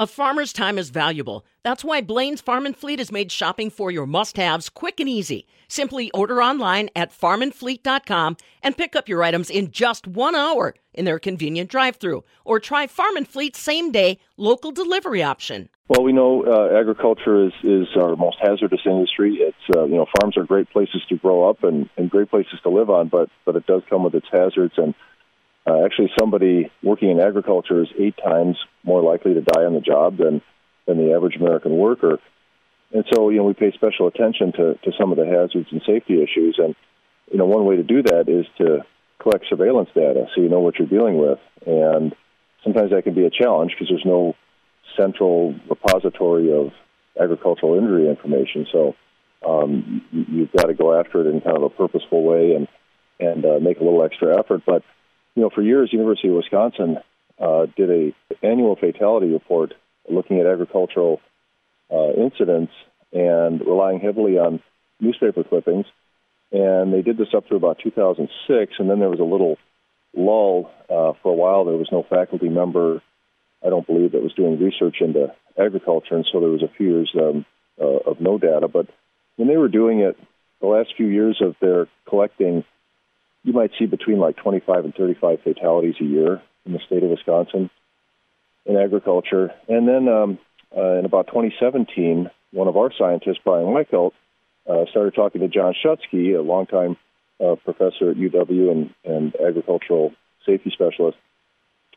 A farmer's time is valuable. That's why Blain's Farm and Fleet has made shopping for your must haves quick and easy. Simply order online at farmandfleet.com and pick up your items in just one hour in their convenient drive through. Or try Farm and Fleet's same day local delivery option. Well, we know uh, agriculture is, is our most hazardous industry. It's uh, you know farms are great places to grow up and, and great places to live on, but but it does come with its hazards. And uh, actually, somebody working in agriculture is eight times more likely to die on the job than than the average American worker. And so, you know, we pay special attention to, to some of the hazards and safety issues. And, you know, one way to do that is to collect surveillance data so you know what you're dealing with. And sometimes that can be a challenge because there's no central repository of agricultural injury information. So um, you've got to go after it in kind of a purposeful way and and uh, make a little extra effort. But you know, for years, University of Wisconsin uh, did a annual fatality report looking at agricultural uh, incidents and relying heavily on newspaper clippings. And they did this up to about 2006, and then there was a little lull uh, for a while. There was no faculty member, I don't believe, that was doing research into agriculture, and so there was a few years um, uh, of no data. But when they were doing it, the last few years of their collecting, you might see between like 25 and 35 fatalities a year in the state of Wisconsin in agriculture. And then um, uh, in about 2017, one of our scientists, Brian Weichelt, uh, started talking to John Shutske, a longtime uh, professor at UW and, and agricultural safety specialist.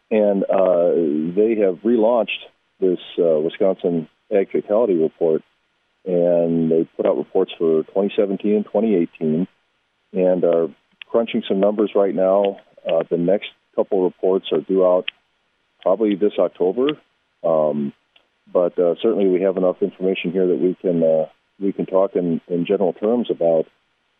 And uh, they have relaunched this uh, Wisconsin Ag Fatality Report, and they put out reports for 2017 and 2018, and are crunching some numbers right now. Uh, the next couple reports are due out probably this October. Um, but uh, certainly we have enough information here that we can uh, we can talk in, in general terms about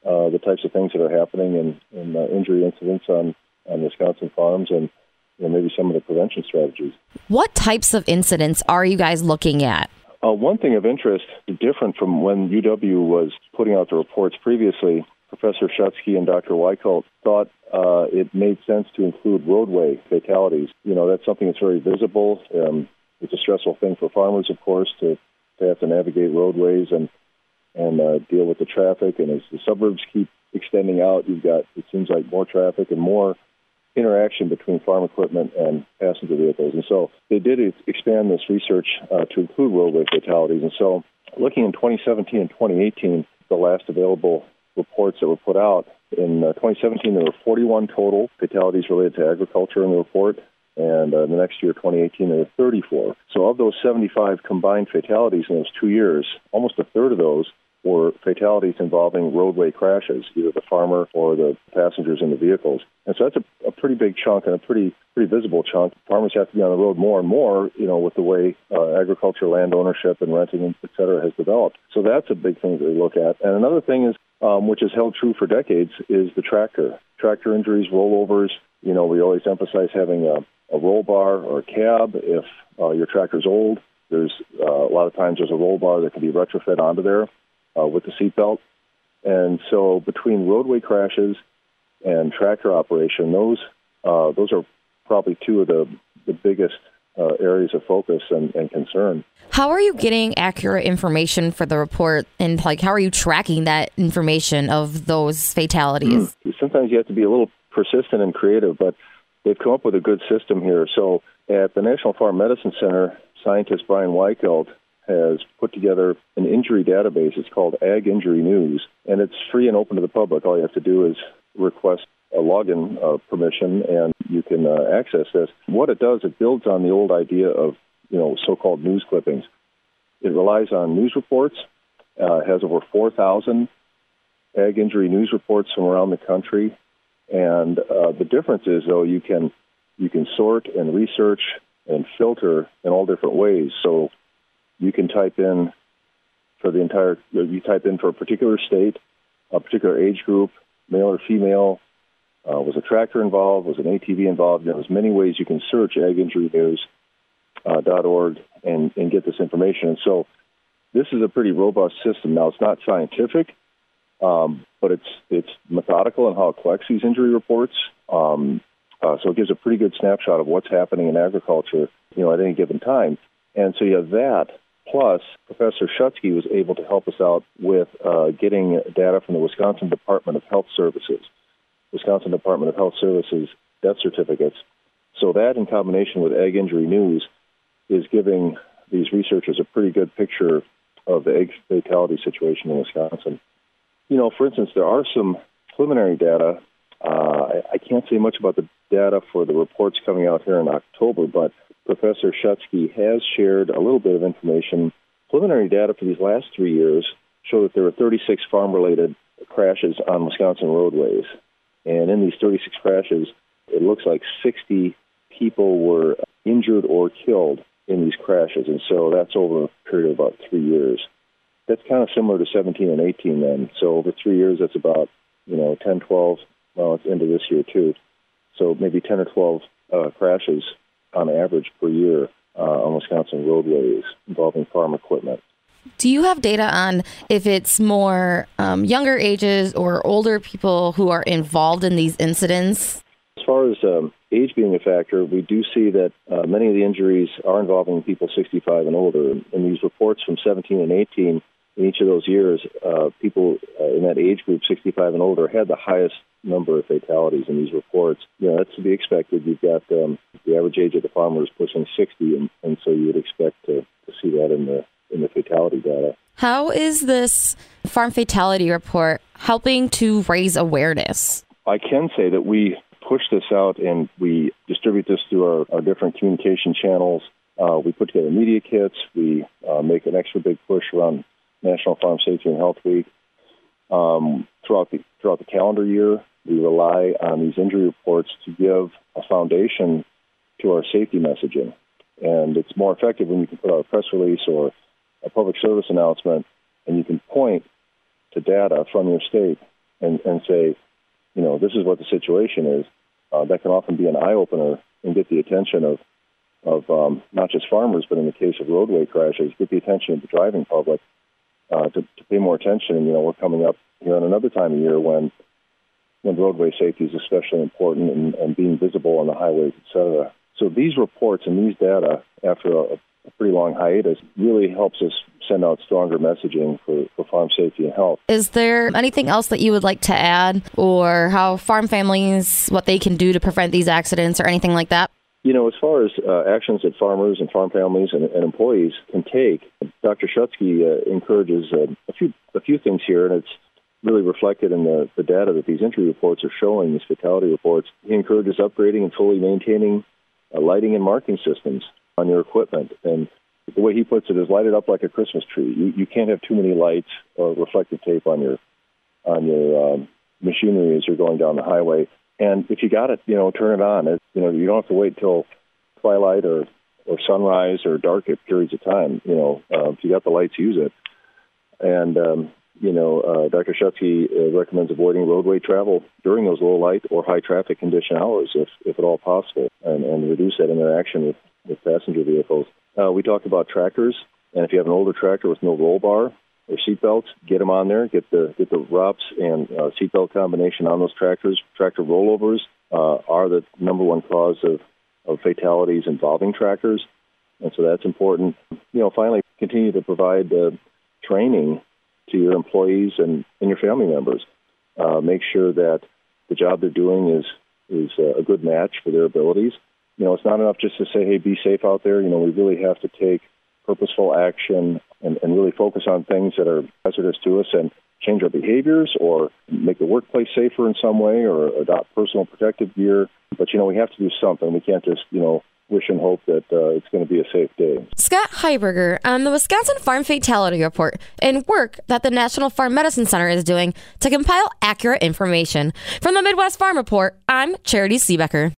uh, the types of things that are happening in, in uh, injury incidents on, on Wisconsin farms and you know, maybe some of the prevention strategies. What types of incidents are you guys looking at? Uh, one thing of interest, different from when UW was putting out the reports previously, Professor Shutske and Dr. Weichelt thought uh, it made sense to include roadway fatalities. You know, that's something that's very visible. Um, it's a stressful thing for farmers, of course, to, to have to navigate roadways and and uh, deal with the traffic. And as the suburbs keep extending out, you've got it seems like more traffic and more interaction between farm equipment and passenger vehicles. And so they did expand this research uh, to include roadway fatalities. And so, looking in 2017 and 2018, the last available reports that were put out. In uh, 2017, there were 41 total fatalities related to agriculture in the report, and uh, the next year, 2018, there were 34. So, of those 75 combined fatalities in those two years, almost a third of those were fatalities involving roadway crashes, either the farmer or the passengers in the vehicles. And so that's a, a pretty big chunk and a pretty pretty visible chunk. Farmers have to be on the road more and more, you know, with the way uh, agriculture, land ownership, and renting, et cetera, has developed. So that's a big thing that we look at. And another thing is um, which has held true for decades, is the tractor. Tractor injuries, rollovers. You know, we always emphasize having a, a roll bar or a cab if uh, your tractor's old. There's uh, a lot of times there's a roll bar that can be retrofit onto there uh, with the seatbelt. And so between roadway crashes and tractor operation, those uh, those are probably two of the the biggest uh, areas of focus and, and, concern. How are you getting accurate information for the report, and like how are you tracking that information of those fatalities? Mm. Sometimes you have to be a little persistent and creative, but they've come up with a good system here. So at the National Farm Medicine Center, scientist Brian Weichelt has put together an injury database. It's called Ag Injury News, and it's free and open to the public. All you have to do is request a login uh, permission, and you can uh, access this. What it does, it builds on the old idea of you know so-called news clippings. It relies on news reports. Uh, has over 4,000 ag injury news reports from around the country, and uh, the difference is though you can you can sort and research and filter in all different ways. So you can type in for the entire you type in for a particular state, a particular age group, male or female, uh, was a tractor involved? Was an ATV involved? There's many ways you can search aginjurynews.org uh, and, and get this information. And so this is a pretty robust system. Now, it's not scientific, um, but it's it's methodical in how it collects these injury reports. Um, uh, so it gives a pretty good snapshot of what's happening in agriculture, you know, at any given time. And so you have that. Plus, Professor Shutske was able to help us out with uh, getting data from the Wisconsin Department of Health Services, Wisconsin Department of Health Services death certificates. So that, in combination with Ag Injury News, is giving these researchers a pretty good picture of the ag fatality situation in Wisconsin. You know, for instance, there are some preliminary data. Uh, I, I can't say much about the data for the reports coming out here in October, but Professor Shutske has shared a little bit of information. Preliminary data for these last three years show that there were 36 farm related crashes on Wisconsin roadways. And in these 36 crashes, it looks like 60 people were injured or killed in these crashes. And so that's over a period of about three years. That's kind of similar to 17 and 18 then. So over three years, that's about, you know, 10, 12, well, it's into this year too. So maybe 10 or 12 uh, crashes on average per year uh, on Wisconsin roadways involving farm equipment. Do you have data on if it's more um, younger ages or older people who are involved in these incidents? As far as um, age being a factor, we do see that uh, many of the injuries are involving people 65 and older. In these reports from 17 and 18, in each of those years, uh, people uh, in that age group, 65 and older, had the highest number of fatalities in these reports. You know, that's to be expected. You've got um, the average age of the farmer is pushing 60, and, and so you would expect to, to see that in the in the fatality data. How is this farm fatality report helping to raise awareness? I can say that we push this out and we distribute this through our, our different communication channels. Uh, we put together media kits. We uh, make an extra big push around National Farm Safety and Health Week. Um, throughout the throughout the calendar year, we rely on these injury reports to give a foundation to our safety messaging, and it's more effective when you can put out a press release or a public service announcement, and you can point to data from your state and, and say, you know, this is what the situation is. Uh, that can often be an eye opener and get the attention of of um, not just farmers, but in the case of roadway crashes, get the attention of the driving public uh, to, to pay more attention. You know, we're coming up here on another time of year when when roadway safety is especially important and, and being visible on the highways, et cetera. So these reports and these data, after a, a pretty long hiatus, really helps us send out stronger messaging for, for farm safety and health. Is there anything else that you would like to add, or how farm families, what they can do to prevent these accidents, or anything like that? You know, as far as uh, actions that farmers and farm families and, and employees can take, Dr. Shutske uh, encourages uh, a few a few things here, and it's really reflected in the, the data that these injury reports are showing, these fatality reports. He encourages upgrading and fully maintaining uh, lighting and marking systems on your equipment. And the way he puts it is light it up like a Christmas tree. You, you can't have too many lights or reflective tape on your on your um, machinery as you're going down the highway. And if you got it, you know, turn it on. It, you know, you don't have to wait till twilight or or sunrise or dark periods of time. You know, uh, if you got the lights, use it. And um, you know, uh, Dr. Shutske uh, recommends avoiding roadway travel during those low light or high traffic condition hours, if, if at all possible, and, and reduce that interaction with, with passenger vehicles. Uh, we talked about tractors, and if you have an older tractor with no roll bar or seatbelts, get them on there. Get the get the ROPS and uh, seatbelt combination on those tractors. Tractor rollovers uh, are the number one cause of, of fatalities involving tractors, and so that's important. You know, finally, continue to provide uh, training to your employees and, and your family members. Uh, make sure that the job they're doing is is uh, a good match for their abilities. You know, it's not enough just to say, "Hey, be safe out there." You know, we really have to take purposeful action and, and really focus on things that are hazardous to us and change our behaviors or make the workplace safer in some way or adopt personal protective gear. But you know, we have to do something. We can't just you know wish and hope that uh, it's going to be a safe day. Scott Heiberger on the Wisconsin Farm Fatality Report and work that the National Farm Medicine Center is doing to compile accurate information. From the Midwest Farm Report, I'm Charity Seebecker.